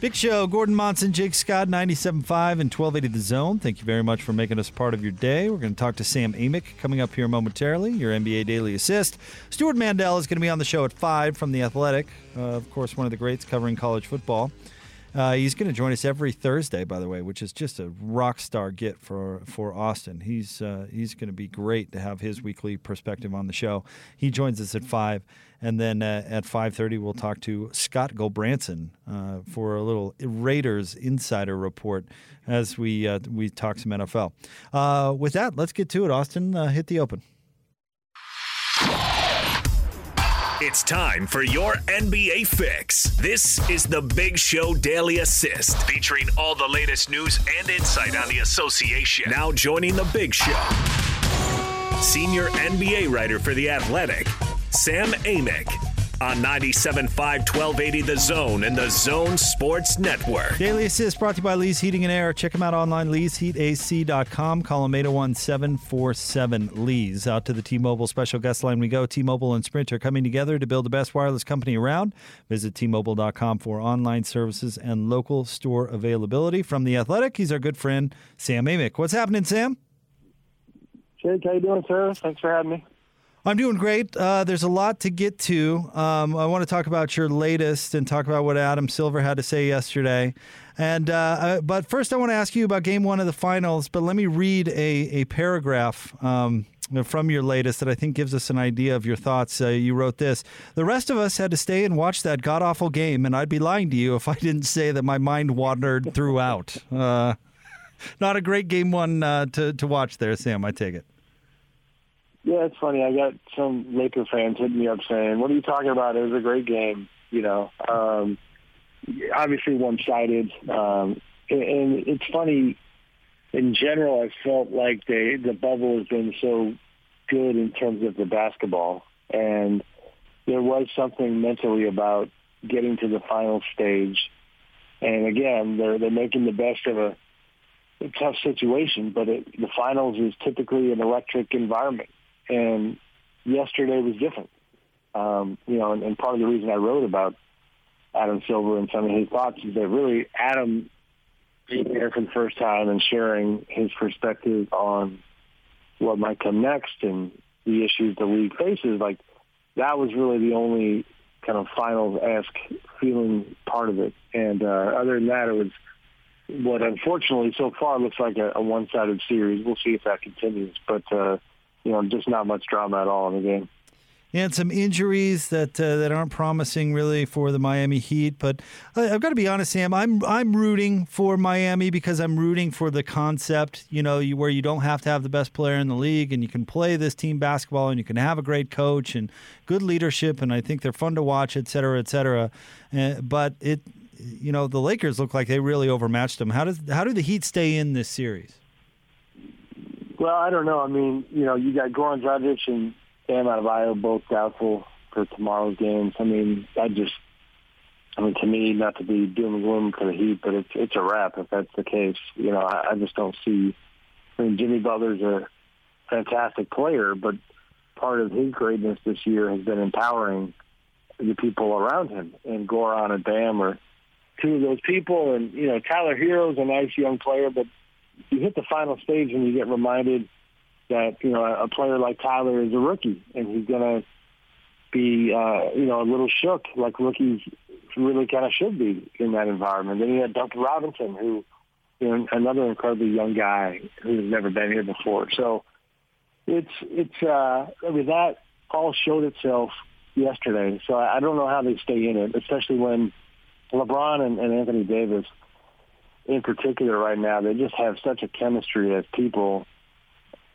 Big Show, Gordon Monson, Jake Scott, 97.5 and 1280 The Zone. Thank you very much for making us part of your day. We're going to talk to Sam Amick coming up here momentarily, your NBA Daily Assist. Stewart Mandel is going to be on the show at 5 from The Athletic, uh, of course, one of the greats covering college football. Uh, he's going to join us every Thursday, by the way, which is just a rock star get for for Austin. He's uh, he's going to be great to have his weekly perspective on the show. He joins us at five, and then uh, at five thirty we'll talk to Scott Gulbransen uh, for a little Raiders insider report as we uh, we talk some NFL. Uh, with that, let's get to it. Austin, hit the open. It's time for your NBA fix. This is the Big Show Daily Assist, featuring all the latest news and insight on the association. Now joining the Big Show, senior NBA writer for The Athletic, Sam Amick on 97.5 1280 The Zone and the Zone Sports Network. Daily Assist brought to you by Lee's Heating and Air. Check them out online, leesheatac.com. Call them 801 747 Lee's. Out to the T Mobile special guest line we go. T Mobile and Sprint are coming together to build the best wireless company around. Visit T-Mobile.com for online services and local store availability. From The Athletic, he's our good friend, Sam Amick. What's happening, Sam? Jake, how you doing, sir? Thanks for having me. I'm doing great. Uh, there's a lot to get to. Um, I want to talk about your latest and talk about what Adam Silver had to say yesterday. And uh, but first, I want to ask you about Game One of the Finals. But let me read a a paragraph. Um, from your latest, that I think gives us an idea of your thoughts. Uh, you wrote this The rest of us had to stay and watch that god awful game, and I'd be lying to you if I didn't say that my mind wandered throughout. Uh, not a great game one uh, to, to watch there, Sam, I take it. Yeah, it's funny. I got some Laker fans hitting me up saying, "What are you talking about? It was a great game." You know, um, obviously one-sided, um, and it's funny. In general, I felt like the the bubble has been so good in terms of the basketball, and there was something mentally about getting to the final stage. And again, they're they're making the best of a, a tough situation, but it, the finals is typically an electric environment and yesterday was different. Um, you know, and, and part of the reason I wrote about Adam Silver and some of his thoughts is that really Adam being there for the first time and sharing his perspective on what might come next and the issues the league faces, like that was really the only kind of finals-esque feeling part of it. And uh, other than that, it was what unfortunately so far looks like a, a one-sided series. We'll see if that continues. But uh, you know, just not much drama at all in the game. And some injuries that uh, that aren't promising really for the Miami Heat, but I've got to be honest, Sam. I'm I'm rooting for Miami because I'm rooting for the concept. You know, you, where you don't have to have the best player in the league, and you can play this team basketball, and you can have a great coach and good leadership, and I think they're fun to watch, et cetera, et cetera. Uh, but it, you know, the Lakers look like they really overmatched them. How does how do the Heat stay in this series? Well, I don't know. I mean, you know, you got Goran Dragic and Bam Adebayo both doubtful for tomorrow's games. I mean, I just, I mean, to me, not to be doom and gloom for the Heat, but it's it's a wrap if that's the case. You know, I, I just don't see. I mean, Jimmy Butler's a fantastic player, but part of his greatness this year has been empowering the people around him, and Goran and Bam are two of those people. And you know, Tyler Herro's a nice young player, but you hit the final stage and you get reminded that you know a player like Tyler is a rookie and he's going to be uh, you know a little shook like rookies really kind of should be in that environment. Then you had Duncan Robinson, who you know another incredibly young guy who's never been here before. So it's it's uh, I mean that all showed itself yesterday. So I don't know how they stay in it, especially when LeBron and, and Anthony Davis in particular right now, they just have such a chemistry as people,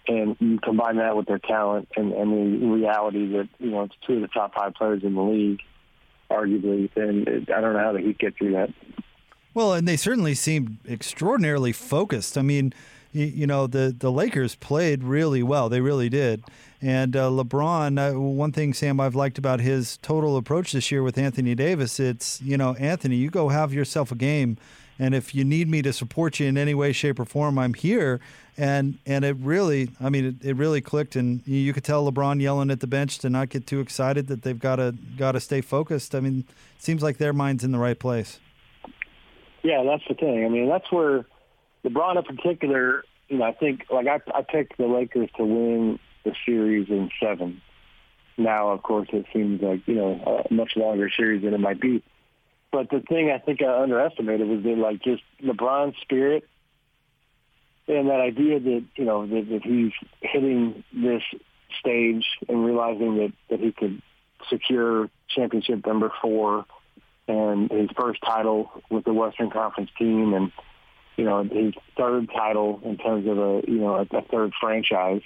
and you combine that with their talent and, and the reality that you know it's two of the top five players in the league, arguably. It, I don't know how the Heat get through that. Well, and they certainly seem extraordinarily focused. I mean, you know the the Lakers played really well. They really did. And uh, LeBron, uh, one thing Sam I've liked about his total approach this year with Anthony Davis, it's you know Anthony, you go have yourself a game, and if you need me to support you in any way, shape, or form, I'm here. And and it really, I mean, it, it really clicked, and you could tell LeBron yelling at the bench to not get too excited that they've got to got to stay focused. I mean, it seems like their mind's in the right place. Yeah, that's the thing. I mean, that's where LeBron in particular, you know, I think like I, I picked the Lakers to win the series in seven. Now, of course, it seems like you know a much longer series than it might be. But the thing I think I underestimated was that like just LeBron's spirit and that idea that you know that, that he's hitting this stage and realizing that that he could secure championship number four and his first title with the Western Conference team and you know, his third title in terms of a, you know, a, a third franchise.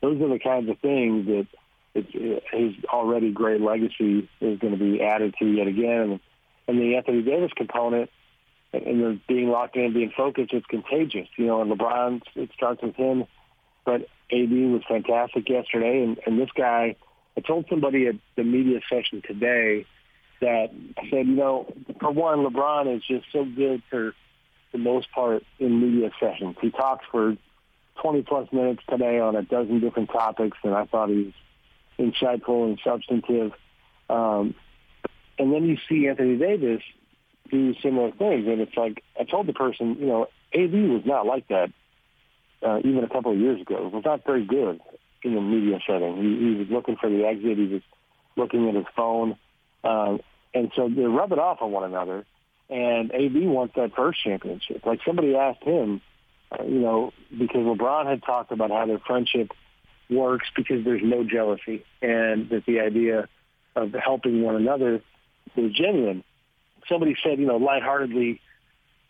Those are the kinds of things that it's, his already great legacy is going to be added to yet again. And, the Anthony Davis component and the being locked in, and being focused, it's contagious. You know, and LeBron, it starts with him. But AD was fantastic yesterday. And, and this guy, I told somebody at the media session today that I said, you know, for one, LeBron is just so good for the most part in media sessions. He talks for 20 plus minutes today on a dozen different topics, and I thought he was insightful and substantive. Um, and then you see Anthony Davis do similar things, and it's like I told the person, you know, AD was not like that uh, even a couple of years ago. It was not very good in the media setting. He, he was looking for the exit. He was looking at his phone, um, and so they rub it off on one another and AD wants that first championship. Like somebody asked him, uh, you know, because LeBron had talked about how their friendship works because there's no jealousy, and that the idea of helping one another was genuine. Somebody said, you know, lightheartedly,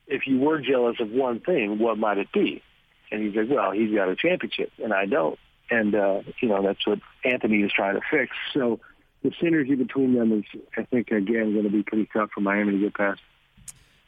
if you were jealous of one thing, what might it be? And he said, well, he's got a championship, and I don't. And, uh, you know, that's what Anthony is trying to fix. So the synergy between them is, I think, again, going to be pretty tough for Miami to get past.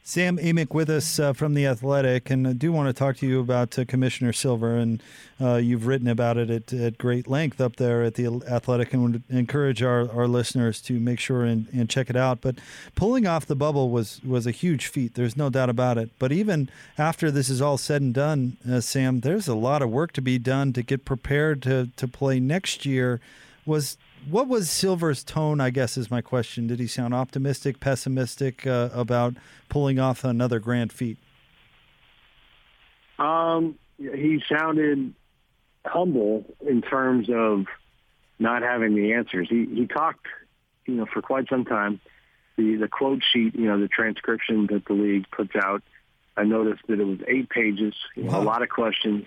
Sam Amick with us uh, from The Athletic, and I do want to talk to you about uh, Commissioner Silver, and uh, you've written about it at, at, great length up there at The Athletic, and would encourage our, our listeners to make sure and, and check it out. But pulling off the bubble was, was a huge feat, there's no doubt about it. But even after this is all said and done, uh, Sam, there's a lot of work to be done to get prepared to, to play next year. Was what was Silver's tone? I guess is my question. Did he sound optimistic, pessimistic uh, about pulling off another grand feat? Um, he sounded humble in terms of not having the answers. He he talked, you know, for quite some time. The the quote sheet, you know, the transcription that the league puts out. I noticed that it was eight pages, wow. a lot of questions.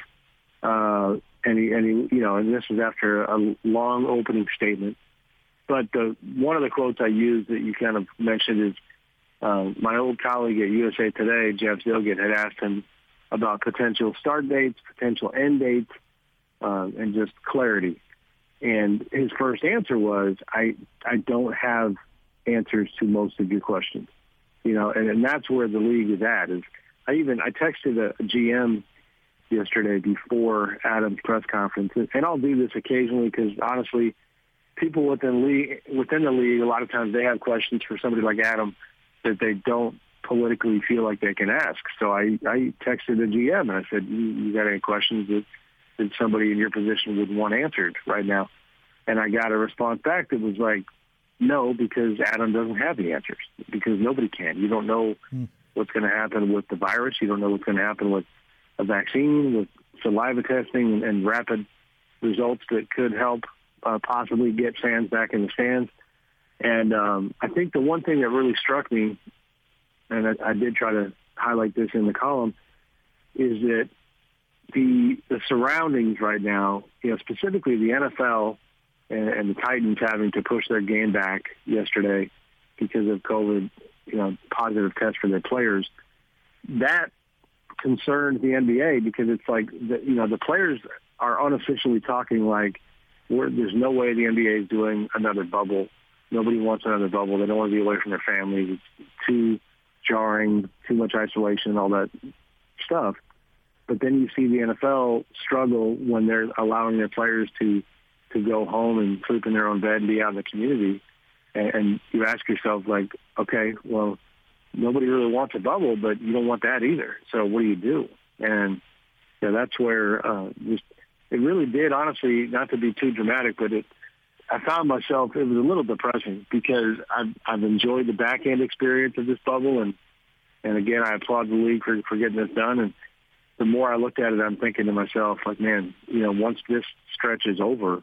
Uh, and he, and he, you know, and this is after a long opening statement. But the one of the quotes I used that you kind of mentioned is uh, my old colleague at USA Today, Jeff Zillgitt, had asked him about potential start dates, potential end dates, uh, and just clarity. And his first answer was, "I I don't have answers to most of your questions." You know, and, and that's where the league is at. Is I even I texted a, a GM yesterday before Adam's press conference, and I'll do this occasionally because honestly, people within league within the league, a lot of times they have questions for somebody like Adam that they don't politically feel like they can ask. So I I texted the GM and I said, "You, you got any questions that that somebody in your position would want answered right now?" And I got a response back that was like, "No, because Adam doesn't have the answers because nobody can. You don't know." Hmm. What's going to happen with the virus? You don't know what's going to happen with a vaccine with saliva testing and, rapid results that could help uh, possibly get fans back in the stands. And um, I think the one thing that really struck me, and I, I did try to highlight this in the column, is that the the surroundings right now, you know, specifically the NFL and, and the Titans having to push their game back yesterday because of COVID, you know, positive tests for their players. That concerns the NBA because it's like the, you know the players are unofficially talking like there's no way the NBA is doing another bubble. Nobody wants another bubble. They don't want to be away from their families. It's too jarring, too much isolation, all that stuff. but then you see the NFL struggle when they're allowing their players to to go home and sleep in their own bed and be out in the community. And, and you ask yourself, like, okay, well, nobody really wants a bubble, but you don't want that either. So what do you do? And yeah, that's where uh, just it really did, honestly, not to be too dramatic, but it I found myself it was a little depressing because I've I've enjoyed the back end experience of this bubble and and again I applaud the league for for getting this done and the more I looked at it I'm thinking to myself like man you know once this stretch is over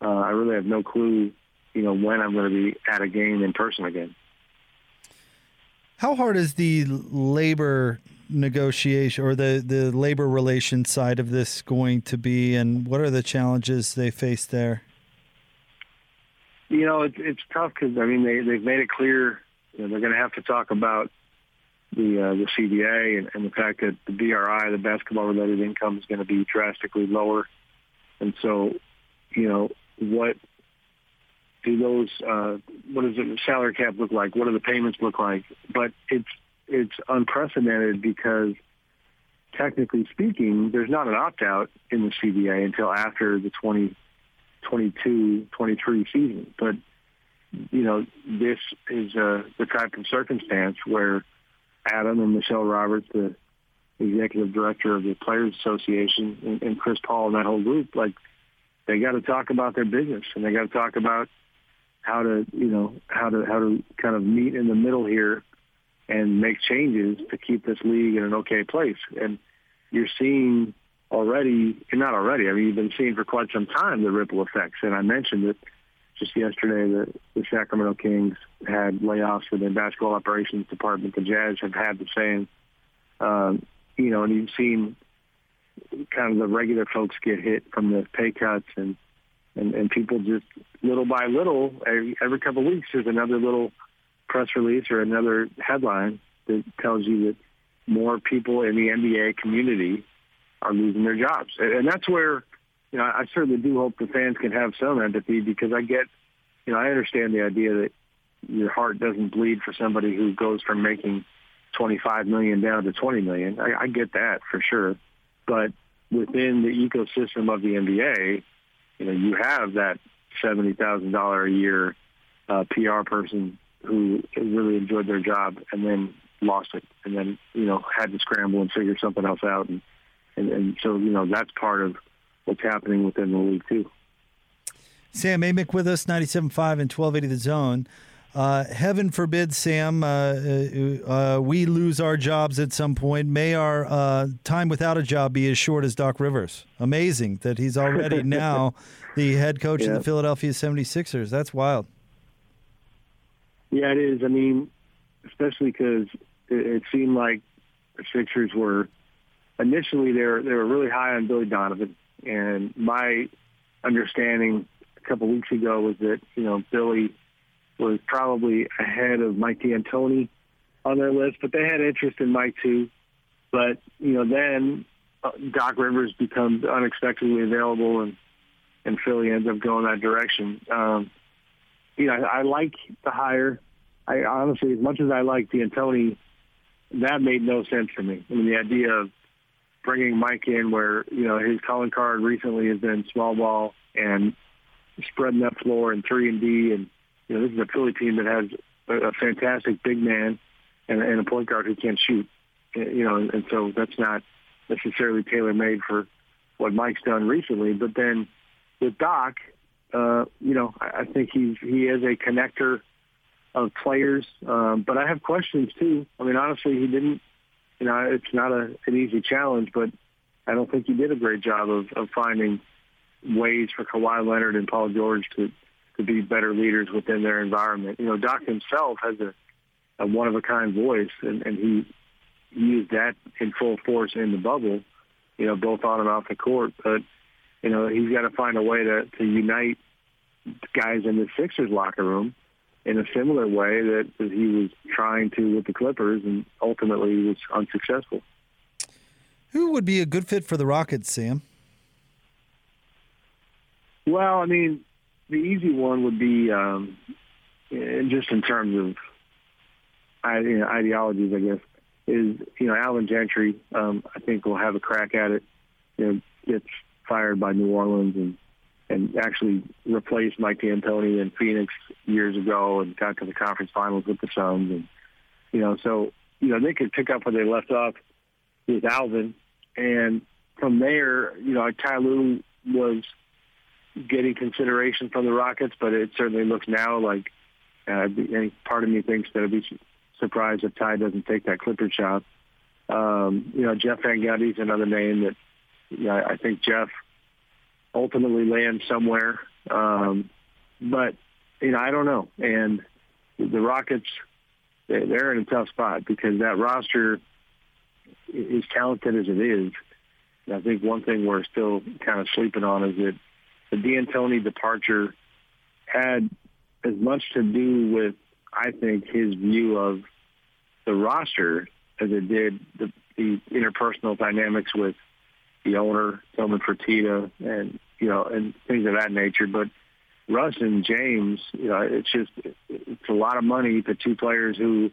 uh, I really have no clue you know when I'm going to be at a game in person again. How hard is the labor negotiation or the, the labor relations side of this going to be, and what are the challenges they face there? You know, it's it's tough because I mean they they've made it clear you know, they're going to have to talk about the uh, the CBA and, and the fact that the BRI, the basketball related income, is going to be drastically lower, and so you know what do those uh, what does the salary cap look like? What do the payments look like? But it's it's unprecedented because technically speaking, there's not an opt out in the CBA until after the 20 22, 23 season. But, you know, this is uh, the type of circumstance where Adam and Michele Roberts, the executive director of the Players Association, and, and Chris Paul and that whole group, like, they got to talk about their business and they got to talk about how to, you know, how to how to kind of meet in the middle here and make changes to keep this league in an okay place. And you're seeing already, not already, I mean, you've been seeing for quite some time the ripple effects. And I mentioned it just yesterday that the Sacramento Kings had layoffs their basketball operations department. The Jazz have had the same. Um, you know, and you've seen kind of the regular folks get hit from the pay cuts and and, and people just little by little every, every couple of weeks there's another little press release or another headline that tells you that more people in the NBA community are losing their jobs. And that's where, you know, I certainly do hope the fans can have some empathy because I get, you know, I understand the idea that your heart doesn't bleed for somebody who goes from making 25 million down to 20 million. I, I get that for sure. But within the ecosystem of the NBA, you know, you have that $70,000 a year uh, PR person who really enjoyed their job and then lost it and then, you know, had to scramble and figure something else out. And and, and so you know that's part of what's happening within the league too. Sam Amick with us, 97.5 and 1280 The Zone. Uh, heaven forbid, Sam, uh, uh, uh, we lose our jobs at some point. May our uh, time without a job be as short as Doc Rivers. Amazing that he's already now the head coach yeah. of the Philadelphia 76ers. That's wild. Yeah, it is. I mean, especially because it, it seemed like the Sixers were initially they were they were really high on Billy Donovan, and my understanding a couple weeks ago was that you know Billy was probably ahead of Mike D'Antoni on their list, but they had interest in Mike too. But you know then uh, Doc Rivers becomes unexpectedly available, and and Philly ends up going that direction. Um, you know I, I like the hire. I honestly, as much as I like D'Antoni, that made no sense to me. I mean, the idea of bringing Mike in where, you know, his calling card recently has been small ball and spreading that floor and three and D. And, you know, this is a Philly team that has a, a fantastic big man and, and a point guard who can't shoot, you know, and, and so that's not necessarily tailor-made for what Mike's done recently. But then with Doc, uh, you know, I, I think he's he is a connector of players. Um, but I have questions too. I mean, honestly, he didn't you know, it's not a, an easy challenge, but I don't think he did a great job of, of finding ways for Kawhi Leonard and Paul George to, to be better leaders within their environment. You know, Doc himself has a, a one-of-a-kind voice, and, and he used that in full force in the bubble, you know, both on and off the court. But, you know, he's got to find a way to, to unite guys in the Sixers locker room in a similar way that, that he was trying to with the Clippers and ultimately was unsuccessful. Who would be a good fit for the Rockets, Sam? Well, I mean, the easy one would be um, just in terms of you know, ideologies, I guess. is you know Alvin Gentry. Um, I think will have a crack at it. You know, gets fired by New Orleans and and actually replaced Mike D'Antoni in Phoenix years ago and got to the conference finals with the Suns. And you know, so you know they could pick up where they left off with Alvin, and from there, you know, Ty Lue was getting consideration from the Rockets, but it certainly looks now like uh, any part of me thinks that it'd be surprised if Ty doesn't take that Clippers shot. Um, you know, Jeff Van Gundy's another name that you know, I think Jeff ultimately lands somewhere. Um, but you know, I don't know. And the Rockets, they're in a tough spot because that roster is talented as it is. I think one thing we're still kind of sleeping on is that the D'Antoni departure had as much to do with, I think, his view of the roster as it did the, the interpersonal dynamics with the owner, Tillman Fertitta, and you know, and things of that nature. But Russ and James, you know, it's just it's a lot of money to two players who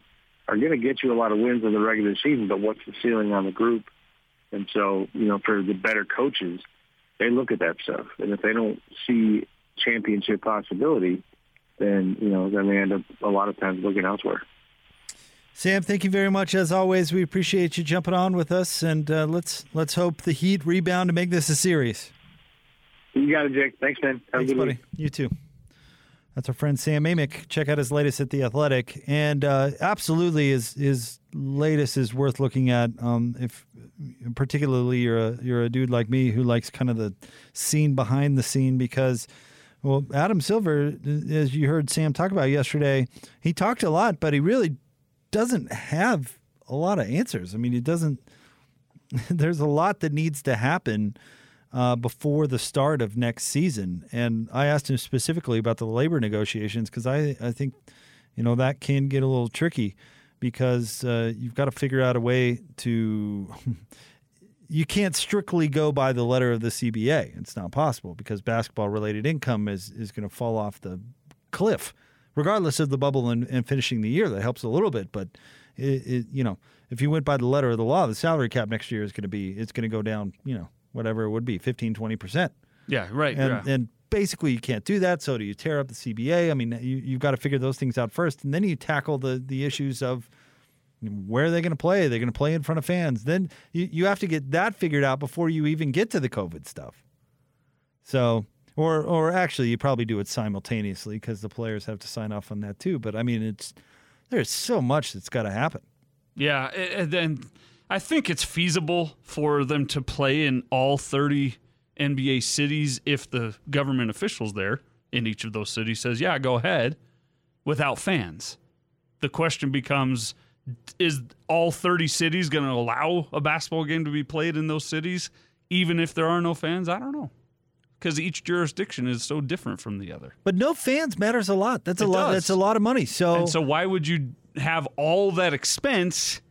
are going to get you a lot of wins in the regular season. But what's the ceiling on the group? And so, you know, for the better coaches, they look at that stuff, and if they don't see championship possibility, then you know then they end up a lot of times looking elsewhere. Sam, thank you very much as always. We appreciate you jumping on with us, and uh, let's let's hope the Heat rebound to make this a series. You got it, Jake. Thanks, man. Have Thanks, buddy. Week. You too. That's our friend Sam Amick. Check out his latest at the Athletic, and uh, absolutely his his latest is worth looking at. Um, if particularly you're a you're a dude like me who likes kind of the scene behind the scene, because well, Adam Silver, as you heard Sam talk about yesterday, he talked a lot, but he really doesn't have a lot of answers. I mean, he doesn't. There's a lot that needs to happen uh, before the start of next season. And I asked him specifically about the labor negotiations because I, I think, you know, that can get a little tricky because uh, you've got to figure out a way to. you can't strictly go by the letter of the CBA. It's not possible because basketball related income is, is going to fall off the cliff, regardless of the bubble and, and finishing the year. That helps a little bit, but it, it, you know, if you went by the letter of the law, the salary cap next year is going to be it's going to go down, you know, whatever it would be, 15, 20%. Yeah, right. And, yeah. and basically you can't do that. So do you tear up the CBA? I mean, you, you've got to figure those things out first. And then you tackle the, the issues of where are they going to play? They're going to play in front of fans? Then you, you have to get that figured out before you even get to the COVID stuff. So, or, or actually, you probably do it simultaneously because the players have to sign off on that too. But I mean, it's there's so much that's got to happen. Yeah, and then I think it's feasible for them to play in all 30 NBA cities if the government officials there in each of those cities says, "Yeah, go ahead," without fans. The question becomes is all 30 cities going to allow a basketball game to be played in those cities even if there are no fans? I don't know. Cuz each jurisdiction is so different from the other. But no fans matters a lot. That's it a lot does. that's a lot of money. So And so why would you have all that expense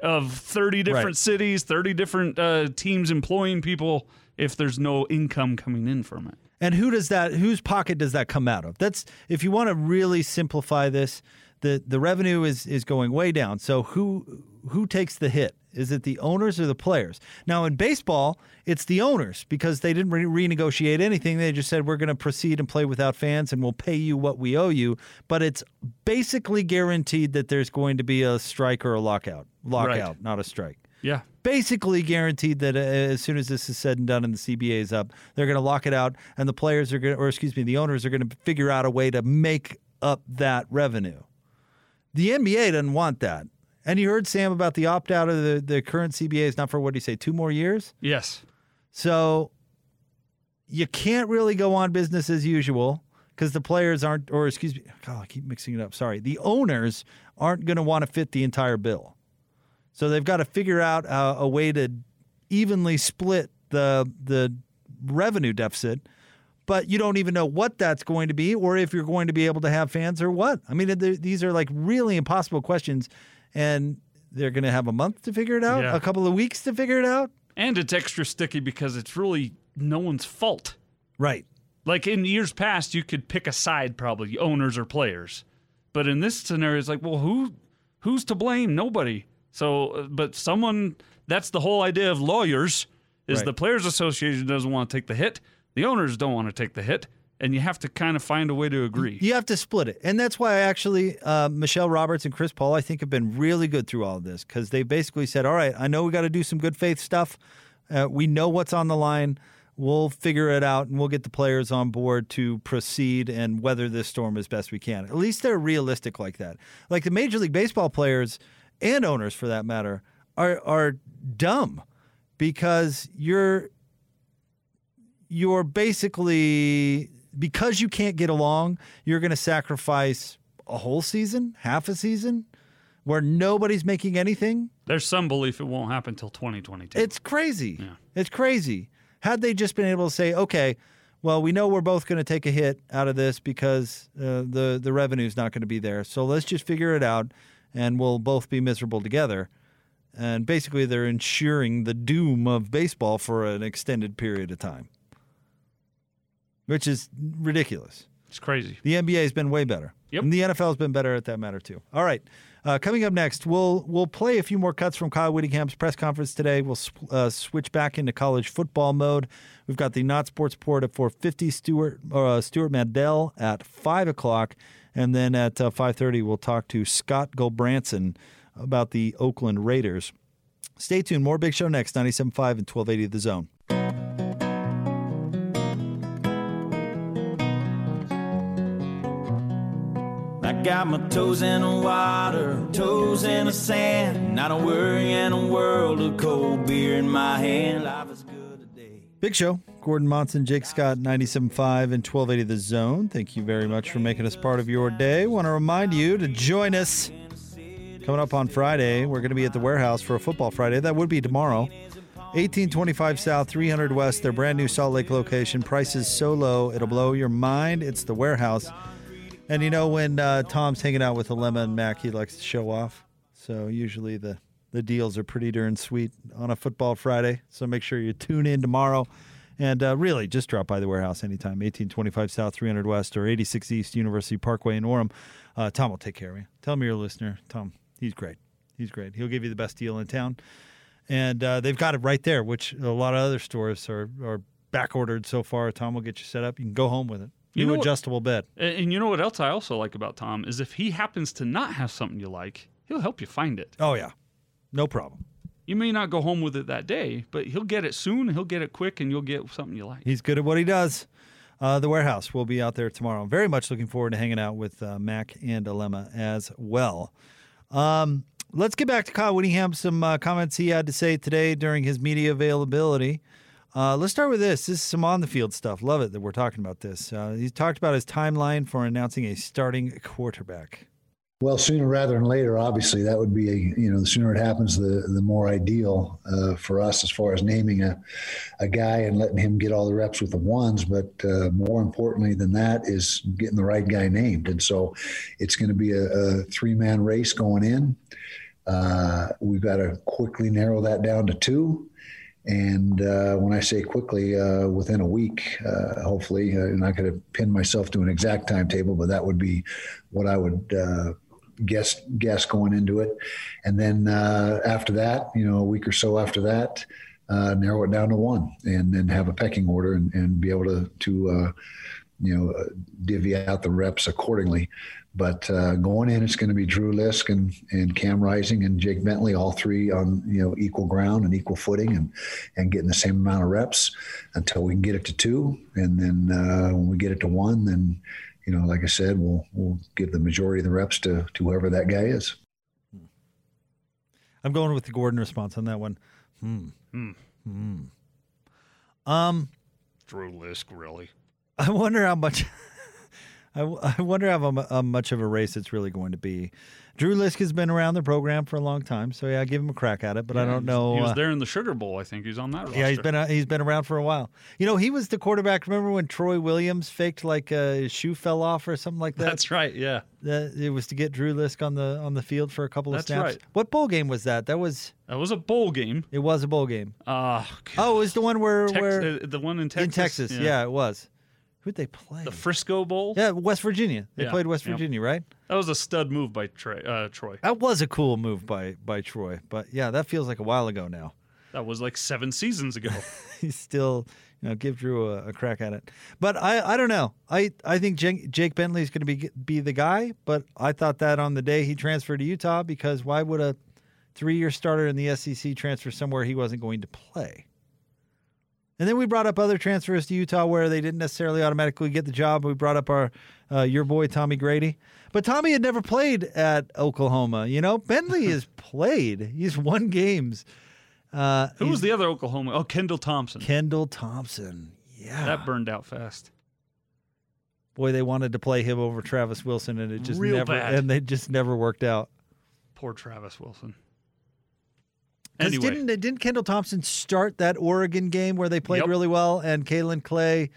of 30 different right. cities, 30 different uh, teams employing people if there's no income coming in from it. And who does that whose pocket does that come out of? That's if you want to really simplify this, the the revenue is is going way down. So who who takes the hit? Is it the owners or the players? Now, in baseball, it's the owners because they didn't re- renegotiate anything. They just said, we're going to proceed and play without fans and we'll pay you what we owe you. But it's basically guaranteed that there's going to be a strike or a lockout. Lockout, right. not a strike. Yeah. Basically guaranteed that uh, as soon as this is said and done and the CBA is up, they're going to lock it out and the players are going to, or excuse me, the owners are going to figure out a way to make up that revenue. The NBA doesn't want that. And you heard Sam about the opt out of the, the current CBA is not for what do you say, two more years? Yes. So you can't really go on business as usual because the players aren't, or excuse me, God, I keep mixing it up. Sorry. The owners aren't going to want to fit the entire bill. So they've got to figure out a, a way to evenly split the the revenue deficit but you don't even know what that's going to be or if you're going to be able to have fans or what. I mean, these are like really impossible questions and they're going to have a month to figure it out, yeah. a couple of weeks to figure it out. And it's extra sticky because it's really no one's fault. Right. Like in years past, you could pick a side, probably owners or players. But in this scenario, it's like, well, who who's to blame? Nobody. So, uh, but someone that's the whole idea of lawyers is Right. the players association doesn't want to take the hit, the owners don't want to take the hit, and you have to kind of find a way to agree. You have to split it. And that's why I actually, uh, Michele Roberts and Chris Paul, I think have been really good through all of this because they basically said, all right, I know we got to do some good faith stuff. Uh, we know what's on the line. We'll figure it out and we'll get the players on board to proceed and weather this storm as best we can. At least they're realistic like that. Like the Major League Baseball players and owners, for that matter, are, are dumb because you're you're basically because you can't get along, you're going to sacrifice a whole season, half a season, where nobody's making anything. There's some belief it won't happen until 2022. It's crazy. Yeah. It's crazy. Had they just been able to say, okay, well, we know we're both going to take a hit out of this because uh, the the revenue's not going to be there. So let's just figure it out, and we'll both be miserable together. And basically, they're ensuring the doom of baseball for an extended period of time, which is ridiculous. it's crazy. The NBA has been way better. Yep. And the NFL has been better at that matter too. All right. Uh, coming up next, we'll we'll play a few more cuts from Kyle Whittingham's press conference today. We'll sw- uh, switch back into college football mode. We've got the Not Sports Report at 4:50. Stewart uh, Stewart Mandel at five o'clock, and then at uh, 5:30 we'll talk to Scott Gulbransen about the Oakland Raiders. Stay tuned. More Big Show next. 97.5 and 1280 The Zone. I got my toes in the water, toes in the sand. Not a worry in a world of cold beer in my hand. Life is good today. Big Show. Gordon Monson, Jake Scott, 97.5 and 1280 The Zone. Thank you very much for making us part of your day. Want to remind you to join us coming up on Friday. We're going to be at the warehouse for a football Friday. That would be tomorrow. 1825 South, 300 West, their brand new Salt Lake location. Prices so low, it'll blow your mind. It's the warehouse. And you know, when uh, Tom's hanging out with Alema and Mac, he likes to show off. So usually the, the deals are pretty darn sweet on a football Friday. So make sure you tune in tomorrow. And uh, really, just drop by the warehouse anytime, 1825 South, 300 West, or 86 East University Parkway in Orem. Uh, Tom will take care of you. Tell him you're a listener. Tom, he's great. He's great. He'll give you the best deal in town. And uh, they've got it right there, which a lot of other stores are, are back ordered so far. Tom will get you set up. You can go home with it. You New know what- adjustable bed. And, and you know what else I also like about Tom is if he happens to not have something you like, he'll help you find it. Oh, yeah. No problem. You may not go home with it that day, but he'll get it soon. He'll get it quick, and you'll get something you like. He's good at what he does. Uh, the warehouse will be out there tomorrow. I'm very much looking forward to hanging out with uh, Mac and Alema as well. Um, let's get back to Kyle Whittingham. Some uh, comments he had to say today during his media availability. Uh, let's start with this. This is some on the field stuff. Love it that we're talking about this. Uh, he talked about his timeline for announcing a starting quarterback. Well, sooner rather than later, obviously, that would be a you know the sooner it happens, the the more ideal uh, for us as far as naming a a guy and letting him get all the reps with the ones. But uh, more importantly than that is getting the right guy named, and so it's going to be a, a three man race going in. Uh, we've got to quickly narrow that down to two. And uh, when I say quickly, uh, within a week, uh, hopefully, uh, I'm not going to pin myself to an exact timetable, but that would be what I would guess guess going into it. And then uh, after that, you know, a week or so after that, uh, narrow it down to one, and then have a pecking order and, and be able to to uh, you know uh, divvy out the reps accordingly. But uh, going in, it's going to be Drew Lisk and, and Cam Rising and Jake Bentley, all three on you know equal ground and equal footing, and and getting the same amount of reps until we can get it to two, and then uh, when we get it to one, then you know, like I said, we'll we'll give the majority of the reps to to whoever that guy is. I'm going with the Gordon response on that one. Hmm. Hmm. Um, Drew Lisk, really. I wonder how much. I, w- I wonder how, how much of a race it's really going to be. Drew Lisk has been around the program for a long time, so yeah, I give him a crack at it. But I don't know. He was uh, there in the Sugar Bowl. I think he's on that. Roster. yeah, he's been uh, he's been around for a while. You know, he was the quarterback. Remember when Troy Williams faked like uh, his shoe fell off or something like that? That's right. Yeah. That- it was to get Drew Lisk on the on the field for a couple of That's snaps. right. What bowl game was that? That was That was a bowl game. it was a bowl game. Uh, Oh, it was the one where Tex- where uh, the one in Texas. in Texas. Yeah. it was. Who'd they play? The Frisco Bowl. yeah, West Virginia. They Yeah, played West. Virginia, right? That was a stud move by Troy. Uh, Troy. That was a cool move by by Troy, but yeah, that feels like a while ago now. That was like seven seasons ago. He's still, you know, give Drew a, a crack at it. But I, I don't know. I, I think Jake, Jake Bentley is going to be be the guy. But I thought that on the day he transferred to Utah because why would a three year starter in the SEC transfer somewhere he wasn't going to play? And then we brought up other transfers to Utah where they didn't necessarily automatically get the job. We brought up our uh, your boy Tommy Grady, but Tommy had never played at Oklahoma. You know, Bentley has played. He's won games. Uh, Who was the other Oklahoma? Oh, Kendall Thompson. Kendall Thompson. Yeah. That burned out fast. Boy, they wanted to play him over Travis Wilson and it just Real never bad. and they just never worked out. Poor Travis Wilson. Anyway, didn't didn't Kendall Thompson start that Oregon game where they played Yep. really well and Kaelin Clay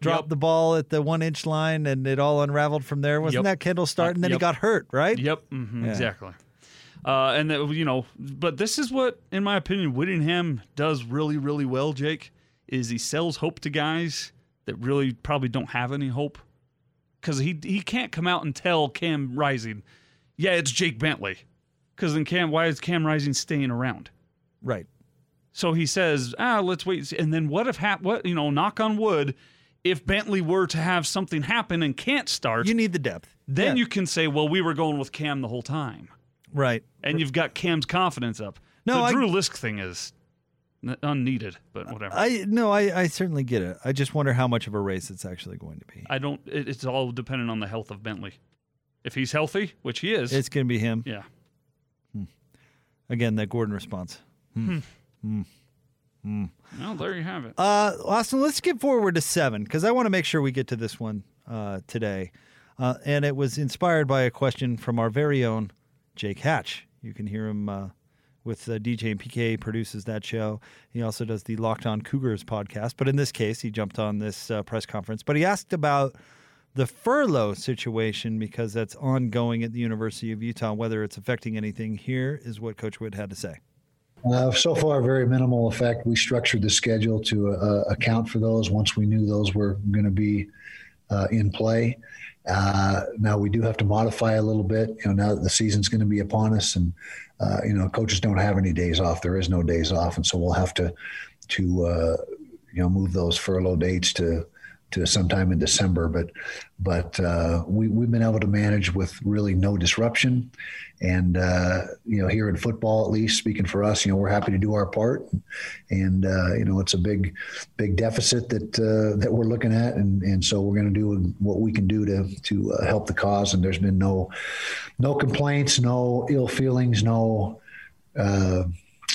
dropped Yep. the ball at the one inch line and it all unraveled from there? Wasn't Yep. that Kendall start? And then he got hurt, right? Yep, hmm Yeah. exactly. Uh, and that, you know, but this is what, in my opinion, Whittingham does really, really well. Jake is he sells hope to guys that really probably don't have any hope because he he can't come out and tell Cam Rising, yeah, it's Jake Bentley, because then Cam, why is Cam Rising staying around? Right. So he says, ah, let's wait. and then what if, hap- what you know, knock on wood, if Bentley were to have something happen and can't start, You need the depth. then Yeah. you can say, well, we were going with Cam the whole time Right. and you've got Cam's confidence up. No, the I- Drew Lisk thing is n- unneeded, but whatever. I, I no, I, I certainly get it. I just wonder how much of a race it's actually going to be. I don't. It, it's all dependent on the health of Bentley. If he's healthy, which he is, It's going to be him. yeah. Again, that Gordon response. Well, there you have it. Uh, Austin, let's skip forward to seven because I want to make sure we get to this one uh, today. Uh, and it was inspired by a question from our very own Jake Hatch. You can hear him uh, with uh, DJ and PK produces that show. He also does the Locked On Cougars podcast. But in this case, he jumped on this uh, press conference. But he asked about the furlough situation because that's ongoing at the University of Utah. Whether it's affecting anything, here is what Coach Wood had to say. Uh, so far, very minimal effect. We structured the schedule to uh, account for those once we knew those were going to be uh, in play. Uh, now we do have to modify a little bit. You know, now that the season's going to be upon us, and uh, you know, coaches don't have any days off. There is no days off, and so we'll have to to uh, you know move those furlough dates to to sometime in December. But but uh, we we've been able to manage with really no disruption. And uh, you know, here in football, at least speaking for us, you know, we're happy to do our part, and uh, you know, it's a big, big deficit that uh, that we're looking at, and and so we're going to do what we can do to to uh, help the cause. And there's been no, no complaints, no ill feelings, no.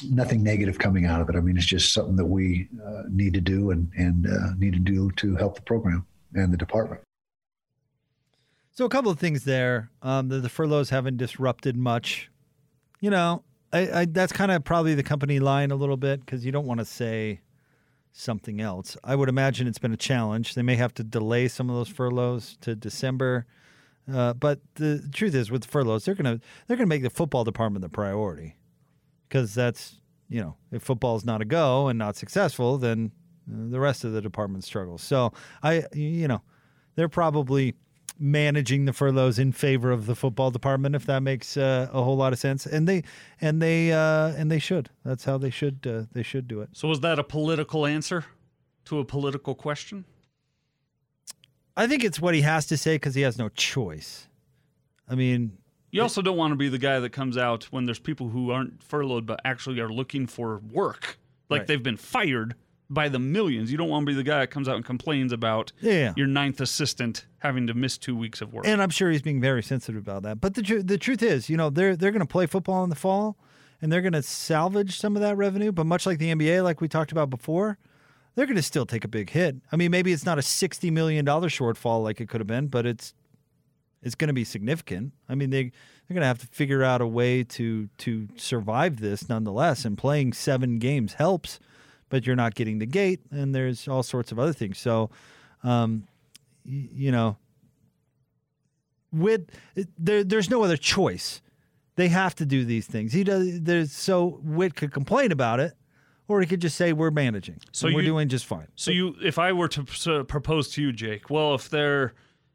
Nothing negative coming out of it. I mean, it's just something that we uh, need to do and and uh, need to do to help the program and the department. So a couple of things there. Um, the, the furloughs haven't disrupted much. You know, I, I, that's kind of probably the company line a little bit because you don't want to say something else. I would imagine it's been a challenge. They may have to delay some of those furloughs to December. Uh, but the truth is, with furloughs, they're gonna they're gonna make the football department the priority because that's you know if football's not a go and not successful, then uh, the rest of the department struggles. So I you know they're probably managing the furloughs in favor of the football department if that makes uh, a whole lot of sense and they and they uh, and they should that's how they should uh, they should do it So was that a political answer to a political question? i think it's what he has to say because he has no choice i mean You also don't want to be the guy that comes out when there's people who aren't furloughed but actually are looking for work, like Right. they've been fired by the millions. You don't want to be the guy that comes out and complains about Yeah. your ninth assistant having to miss two weeks of work. and i'm sure he's being very sensitive about that but the, tru- the truth is you know they're they're going to play football in the fall and they're going to salvage some of that revenue but much like the nba like we talked about before they're going to still take a big hit i mean maybe it's not a 60 million dollar shortfall like it could have been but it's it's going to be significant. I mean, they they're going to have to figure out a way to to survive this nonetheless. And playing seven games helps, but you're not getting the gate, and there's all sorts of other things. So, um, y- you know, with there, there's no other choice. They have to do these things. He does. There's so Whitt could complain about it, or he could just say we're managing. So So we're doing just fine. So you, if I were to propose to you, Jake, well, if there,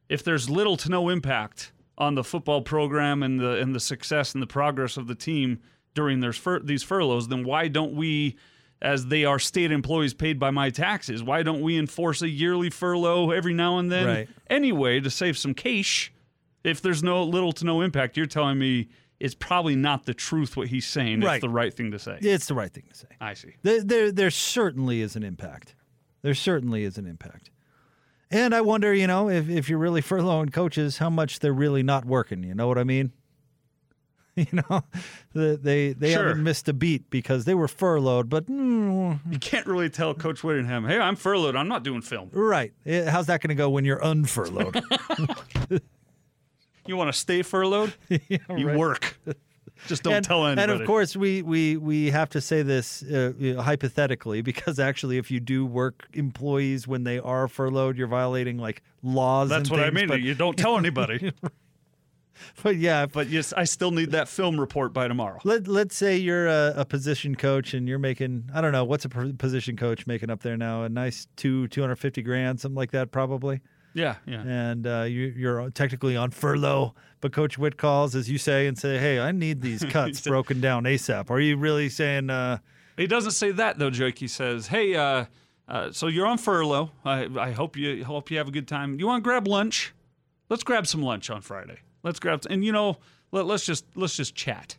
if there's little to no impact on the football program and the and the success and the progress of the team during their fur- these furloughs, then why don't we, as they are state employees paid by my taxes, why don't we enforce a yearly furlough every now and then Right. anyway to save some cash? If there's no little to no impact, you're telling me it's probably not the truth what he's saying. Right. It's the right thing to say. It's the right thing to say. I see. There, there, there certainly is an impact. There certainly is an impact. And I wonder, you know, if, if you're really furloughing coaches, how much they're really not working. You know what I mean? You know, the, they they Sure. haven't missed a beat because they were furloughed. But mm, You can't really tell Coach Whittingham, hey, I'm furloughed. I'm not doing film. right, Eh, how's that going to go when you're unfurloughed? You want to stay furloughed? you work. Just don't and, tell anybody. And of course, we we we have to say this uh, you know, hypothetically because actually, if you do work employees when they are furloughed, you're violating like laws. that's what I mean. But, you don't tell anybody. but yeah, but yes, I still need that film report by tomorrow. Let, let's say you're a, a position coach and you're making I don't know what's a position coach making up there now a nice two two hundred fifty grand something like that probably Yeah, yeah. and uh, you, you're technically on furlough but Coach Whitt calls as you say and say hey I need these cuts broken down ASAP are you really saying uh, He doesn't say that though, Jake. He says, "Hey, uh, uh, so you're on furlough. I, I hope you hope you have a good time. You want to grab lunch? Let's grab some lunch on Friday. Let's grab and you know let, let's just let's just chat."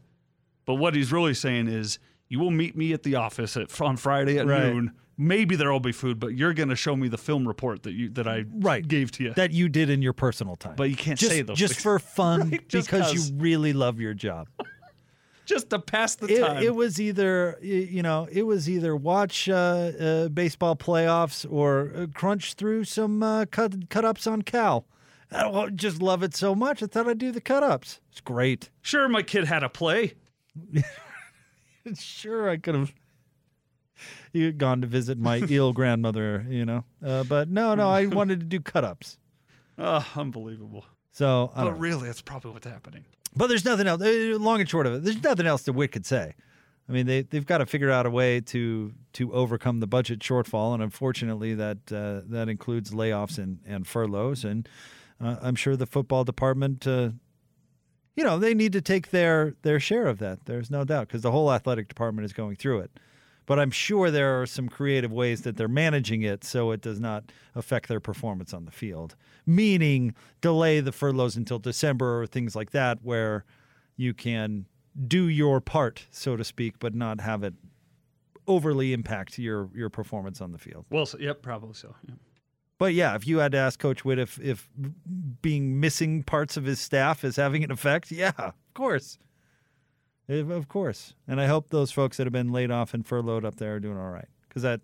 But what he's really saying is, you will meet me at the office at, on Friday at Right. noon. Maybe there will be food, but you're going to show me the film report that you that I Right. gave to you. that you did in your personal time But you can't just, say those just things. for fun Right, just because 'cause. you really love your job just to pass the it, time. it was either you know it was either watch uh, uh, baseball playoffs or uh, crunch through some uh, cut cut ups on Cal. I just love it so much. I thought I'd do the cut ups. It's great. sure, my kid had a play. Sure, I could have you had gone to visit my ill grandmother, you know, uh, but no, no, I wanted to do cut ups. Oh, unbelievable. So, I don't But know. really, that's probably what's happening. But there's nothing else. uh, Long and short of it, there's nothing else that Whitt could say. I mean, they they've got to figure out a way to to overcome the budget shortfall, and unfortunately, that uh, that includes layoffs and and furloughs. And uh, I'm sure the football department, uh, you know, they need to take their their share of that. There's no doubt because the whole athletic department is going through it. But I'm sure there are some creative ways that they're managing it so it does not affect their performance on the field. Meaning, delay the furloughs until December or things like that, where you can do your part, so to speak, but not have it overly impact your your performance on the field. Well, so, yep, probably so. yeah. But yeah, if you had to ask Coach Whitt if if being missing parts of his staff is having an effect, yeah, of course, Of- of course. And I hope those folks that have been laid off and furloughed up there are doing all right because that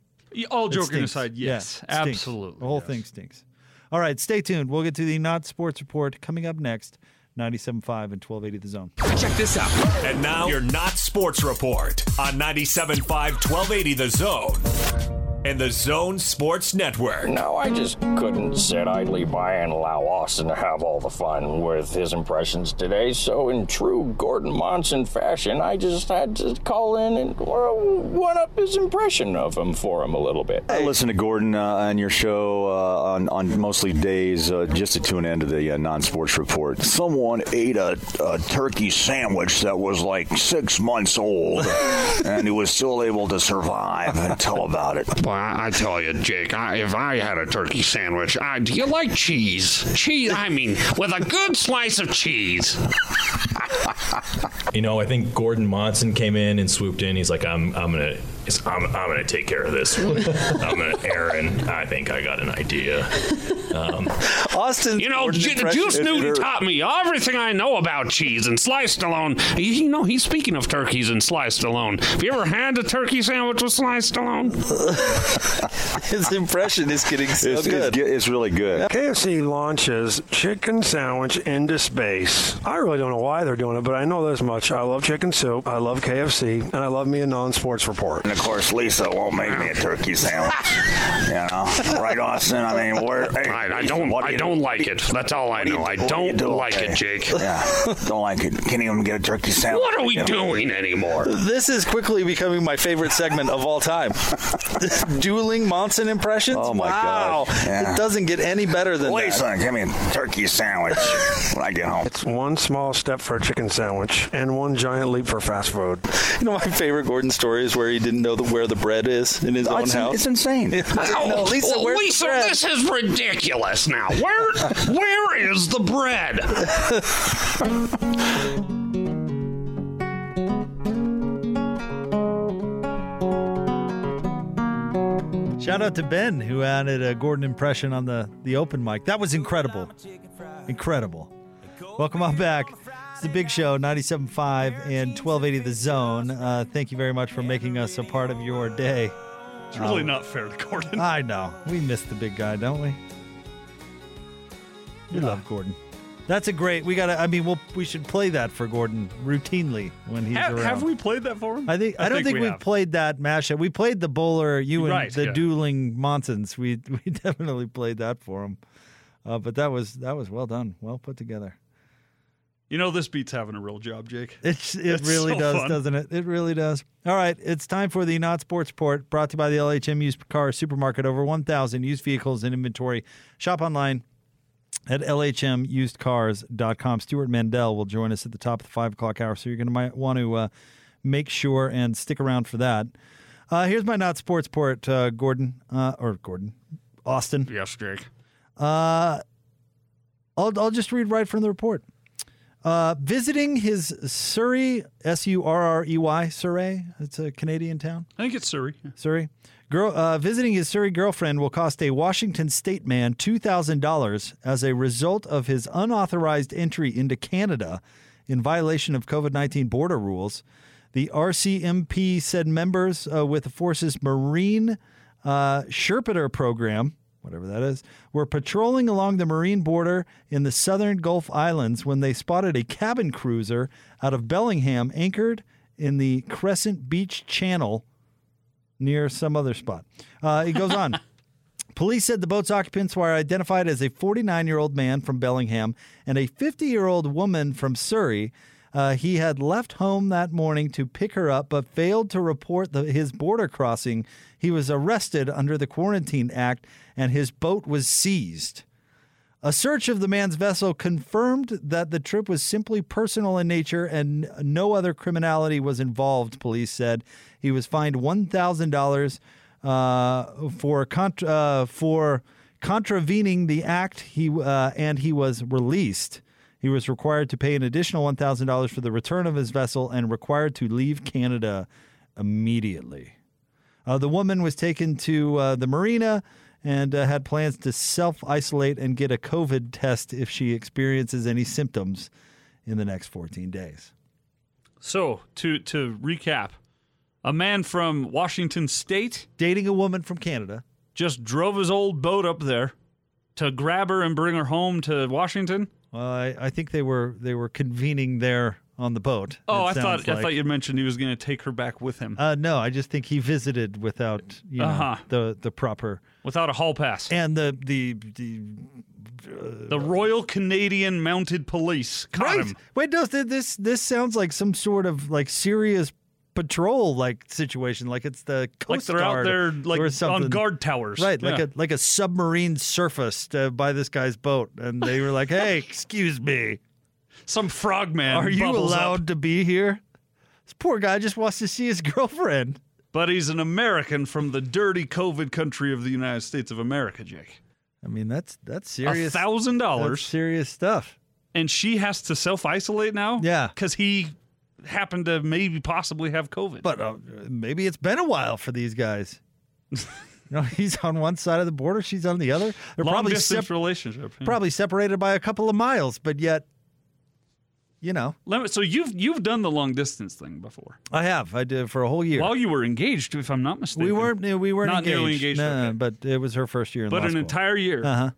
All it joking stinks. aside, yes, it stinks. absolutely. The whole yes. thing stinks. All right, stay tuned. We'll get to the Not Sports Report coming up next. 97.5 and 1280 The Zone. Check this out. And now, your Not Sports Report on 97.5 1280 The Zone and the Zone Sports Network. No, I just couldn't sit idly by and allow Austin to have all the fun with his impressions today. So, in true Gordon Monson fashion, I just had to call in and well, one up his impression of him for him a little bit. I listen to Gordon uh, on your show uh, on, on mostly days uh, just to tune into the uh, non sports report. Someone ate a, a turkey sandwich that was like six months old and he was still able to survive and tell about it. Well, I, I tell you, Jake, I, if I had a turkey sandwich, I, do you like cheese? Cheese, I mean, with a good slice of cheese. You know, I think Gordon Monson came in and swooped in. He's like, I'm, I'm gonna, I'm, I'm gonna take care of this. one. I'm gonna, Aaron. I think I got an idea. Um, Austin, You know, Ju- Juice Newton taught me everything I know about cheese and sliced alone. You, you know, he's speaking of turkeys and sliced alone. Have you ever had a turkey sandwich with sliced alone? His impression is getting so it's, good. It's, it's really good. KFC launches chicken sandwich into space. I really don't know why they're doing it, but I know this much. I love chicken soup, I love KFC, and I love me a non-sports report. And of course, Lisa won't make me a turkey sandwich. you know, right, Austin? I mean, where? Hey, I, I don't. what do I you don't like it. That's all I do know. I do you don't do? like Okay. it, Jake. Yeah, don't like it. Can't even get a turkey sandwich. What are we You know? doing anymore? This is quickly becoming my favorite segment of all time. Dueling Monson impressions. Oh, my wow. gosh. Yeah. It doesn't get any better than that. Lisa, give me a turkey sandwich when I get home. It's one small step for a chicken sandwich and one giant leap for fast food. You know, my favorite Gordon story is where he didn't know the, where the bread is in his Oh, own it's, house. it's insane. Oh, No, Lisa, oh, well, Lisa, this is ridiculous. Now, where, where is the bread? Shout out to Ben who added a Gordon impression on the the open mic. That was incredible, incredible. Welcome on back. It's the Big Show, 97.5 and 1280 The Zone. Uh, thank you very much for making us a part of your day. It's really not fair to Gordon. I know we miss the big guy, don't we? We love Gordon. That's a great. We got to. I mean, we'll we should play that for Gordon routinely when he's Ha- around. have we played that for him? I think I, don't think, we we have. played that mashup. We played the bowler, you and Right, the yeah. dueling Monsons. We we definitely played that for him. Uh, but that was that was well done, well put together. You know, this beats having a real job, Jake. It's it It's really so does, fun. doesn't it? It really does. All right, it's time for the Not Sports Report, brought to you by the LHM Used Car Supermarket. Over 1,000 used vehicles in inventory. Shop online at lhmusedcars.com. Stewart Mandel will join us at the top of the five o'clock hour, so you're going to might want to uh, make sure and stick around for that. Uh, here's my Not Sports Report, uh, Gordon uh, or Gordon Austin. Yes, Jake. Uh, I'll, I'll just read right from the report. Uh, visiting his Surrey, S U R R E Y, Surrey. It's a Canadian town. I think it's Surrey. Surrey. Girl, uh, visiting his Surrey girlfriend will cost a Washington state man $2,000 as a result of his unauthorized entry into Canada in violation of COVID 19 border rules. The RCMP said members uh, with the force's Marine uh, Sherpater program, whatever that is, were patrolling along the marine border in the southern Gulf Islands when they spotted a cabin cruiser out of Bellingham anchored in the Crescent Beach Channel near some other spot. Uh, it goes on. Police said the boat's occupants were identified as a 49 year old man from Bellingham and a 50 year old woman from Surrey. Uh, he had left home that morning to pick her up, but failed to report the, his border crossing. He was arrested under the Quarantine Act and his boat was seized. A search of the man's vessel confirmed that the trip was simply personal in nature and no other criminality was involved, police said. He was fined $1,000 uh, for, contra- uh, for contravening the act he, uh, and he was released. He was required to pay an additional $1,000 for the return of his vessel and required to leave Canada immediately. Uh, the woman was taken to uh, the marina and uh, had plans to self isolate and get a COVID test if she experiences any symptoms in the next 14 days. So to to recap, a man from Washington State dating a woman from Canada just drove his old boat up there to grab her and bring her home to Washington. Well, I, I think they were they were convening there on the boat. Oh, I thought sounds I thought you mentioned he was going to take her back with him Uh, no, I just think he visited without you know, Uh-huh. the the proper without a hall pass. and the the the the Royal Canadian Mounted Police caught right. him. Wait, no, this this sounds like some sort of like serious patrol like situation, like it's the Like Coast they're out Guard there or like something. on guard towers. Right, like Yeah. a like a submarine surfaced uh, by this guy's boat, and they were like, "Hey, excuse me, some frogman. are you bubbles up. allowed to be here?" This poor guy just wants to see his girlfriend. But he's an American from the dirty COVID country of the United States of America, Jake. I mean, that's that's serious. A thousand dollars, serious stuff. and she has to self isolate now. Yeah. because he happened to maybe possibly have COVID. But uh, maybe it's been a while for these guys. you know, he's on one side of the border, she's on the other. They're long probably distance sep- relationship. yeah. probably separated by a couple of miles, but yet, you know, Let me- So you've you've done the long distance thing before. I have. I did for a whole year. While you were engaged, if I'm not mistaken. we weren't. We weren't Not engaged. nearly engaged, No, okay. but it was her first year in But an school. entire year, Uh huh.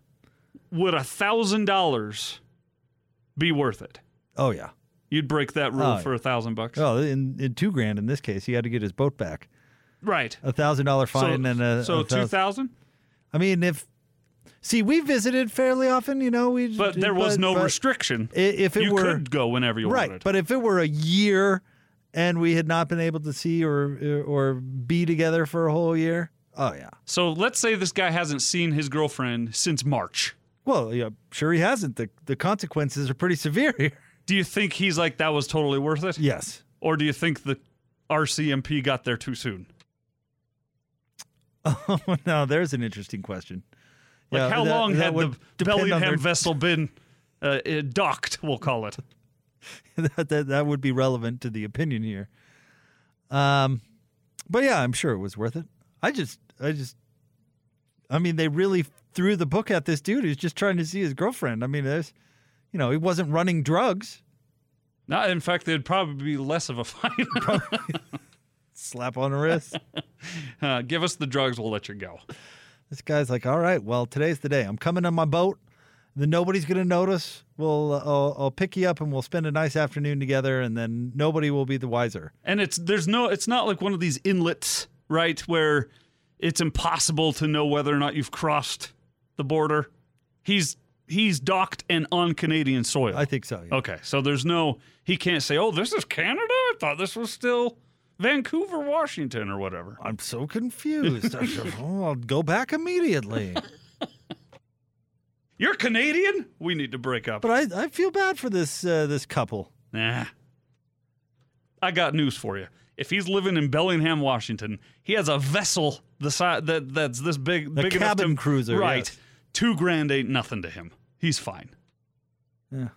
would a thousand dollars be worth it? Oh yeah. You'd break that rule Oh, for a thousand bucks. Oh, in, in two grand in this case, he had to get his boat back. Right. a thousand dollar fine so, and a so a two thousand. I mean, if see, we visited fairly often. You know, we But there was no but restriction. If it you were could go whenever you right, wanted. but if it were a year and we had not been able to see or or be together for a whole year, oh yeah. So let's say this guy hasn't seen his girlfriend since March. Well, yeah, sure he hasn't. The the consequences are pretty severe here. Do you think he's like that was totally worth it? Yes. Or do you think the RCMP got there too soon? Oh, now there's an interesting question. Like Yeah, how that- long that had the Bellingham their- vessel been uh, uh, docked? We'll call it. that, that that would be relevant to the opinion here. Um, but yeah, I'm sure it was worth it. I just, I just, I mean, they really threw the book at this dude who's just trying to see his girlfriend. I mean, there's, you know, he wasn't running drugs. No, in fact, there'd probably be less of a fine. Slap on the wrist. uh, give us the drugs, we'll let you go. This guy's like, all right, well, today's the day. I'm coming on my boat. Then nobody's going to notice. We'll, uh, I'll, I'll pick you up and we'll spend a nice afternoon together, and then nobody will be the wiser. And it's there's no it's not like one of these inlets, right, where it's impossible to know whether or not you've crossed the border. He's he's docked and on Canadian soil. I think so. Yeah. Okay, so there's no he can't say, "Oh, this is Canada." I thought this was still Vancouver, Washington, or whatever. I'm so confused. Oh, I'll go back immediately. You're Canadian? We need to break up. But I, I feel bad for this uh, this couple. Nah. I got news for you. If he's living in Bellingham, Washington, he has a vessel the size that that's this big, A big enough cabin to, cruiser, right? yes. Two grand ain't nothing to him. He's fine. Yeah.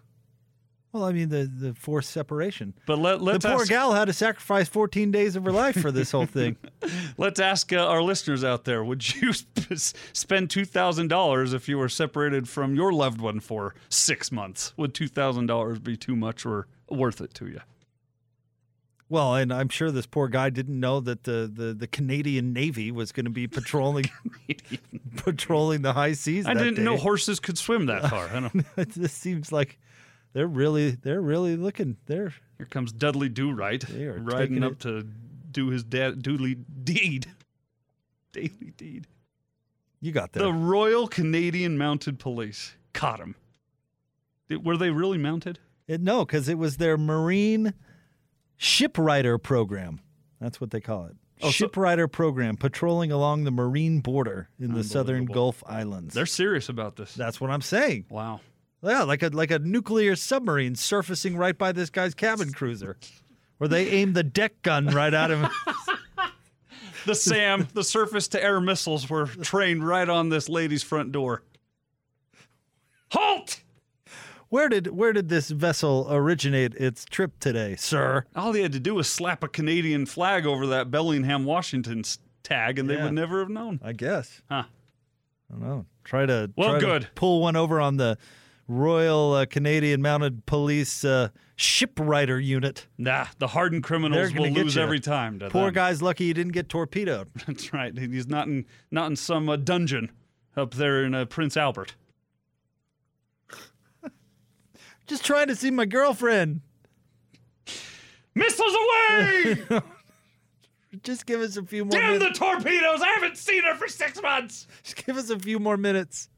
Well, I mean the the forced separation. But let The let's poor ask, gal had to sacrifice 14 days of her life for this whole thing. let's ask uh, our listeners out there: Would you sp- spend two thousand dollars if you were separated from your loved one for six months? Would two thousand dollars be too much or worth it to you? Well, and I'm sure this poor guy didn't know that the, the, the Canadian Navy was going to be patrolling patrolling the high seas. I didn't know horses could swim that far. I don't. this seems like they're really they're really looking. They're Here comes Dudley Do Right riding up it- to do his dad doodly deed. Daily deed. you got that. The Royal Canadian Mounted Police caught him. Did- were they really mounted? It, no, because it was their Marine Shiprider Program. That's what they call it. Oh, so- Shiprider Program, patrolling along the marine border in the southern Gulf Islands. They're serious about this. That's what I'm saying. Wow. Yeah, like a like a nuclear submarine surfacing right by this guy's cabin cruiser, where they aim the deck gun right at him. The SAM, the surface to air missiles, were trained right on this lady's front door. Halt! Where did where did this vessel originate its trip today, sir? All he had to do was slap a Canadian flag over that Bellingham, Washington tag, and they would never have known. I guess. Huh. I don't know. Try to Well, try to pull one over on the Royal uh, Canadian Mounted Police uh, Shiprider Unit. Nah, the hardened criminals will lose every time. Poor them. guy's lucky he didn't get torpedoed. That's right. He's not in not in some uh, dungeon up there in uh, Prince Albert. Just trying to see my girlfriend. Missiles away! Just give us a few more minutes. Damn the torpedoes! I haven't seen her for six months. Just give us a few more minutes.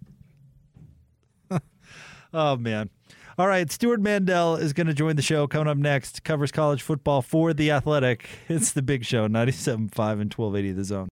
Oh man. All right, Stewart Mandel is going to join the show coming up next. Covers college football for The Athletic. It's the big show, 97.5 and 1280 The Zone.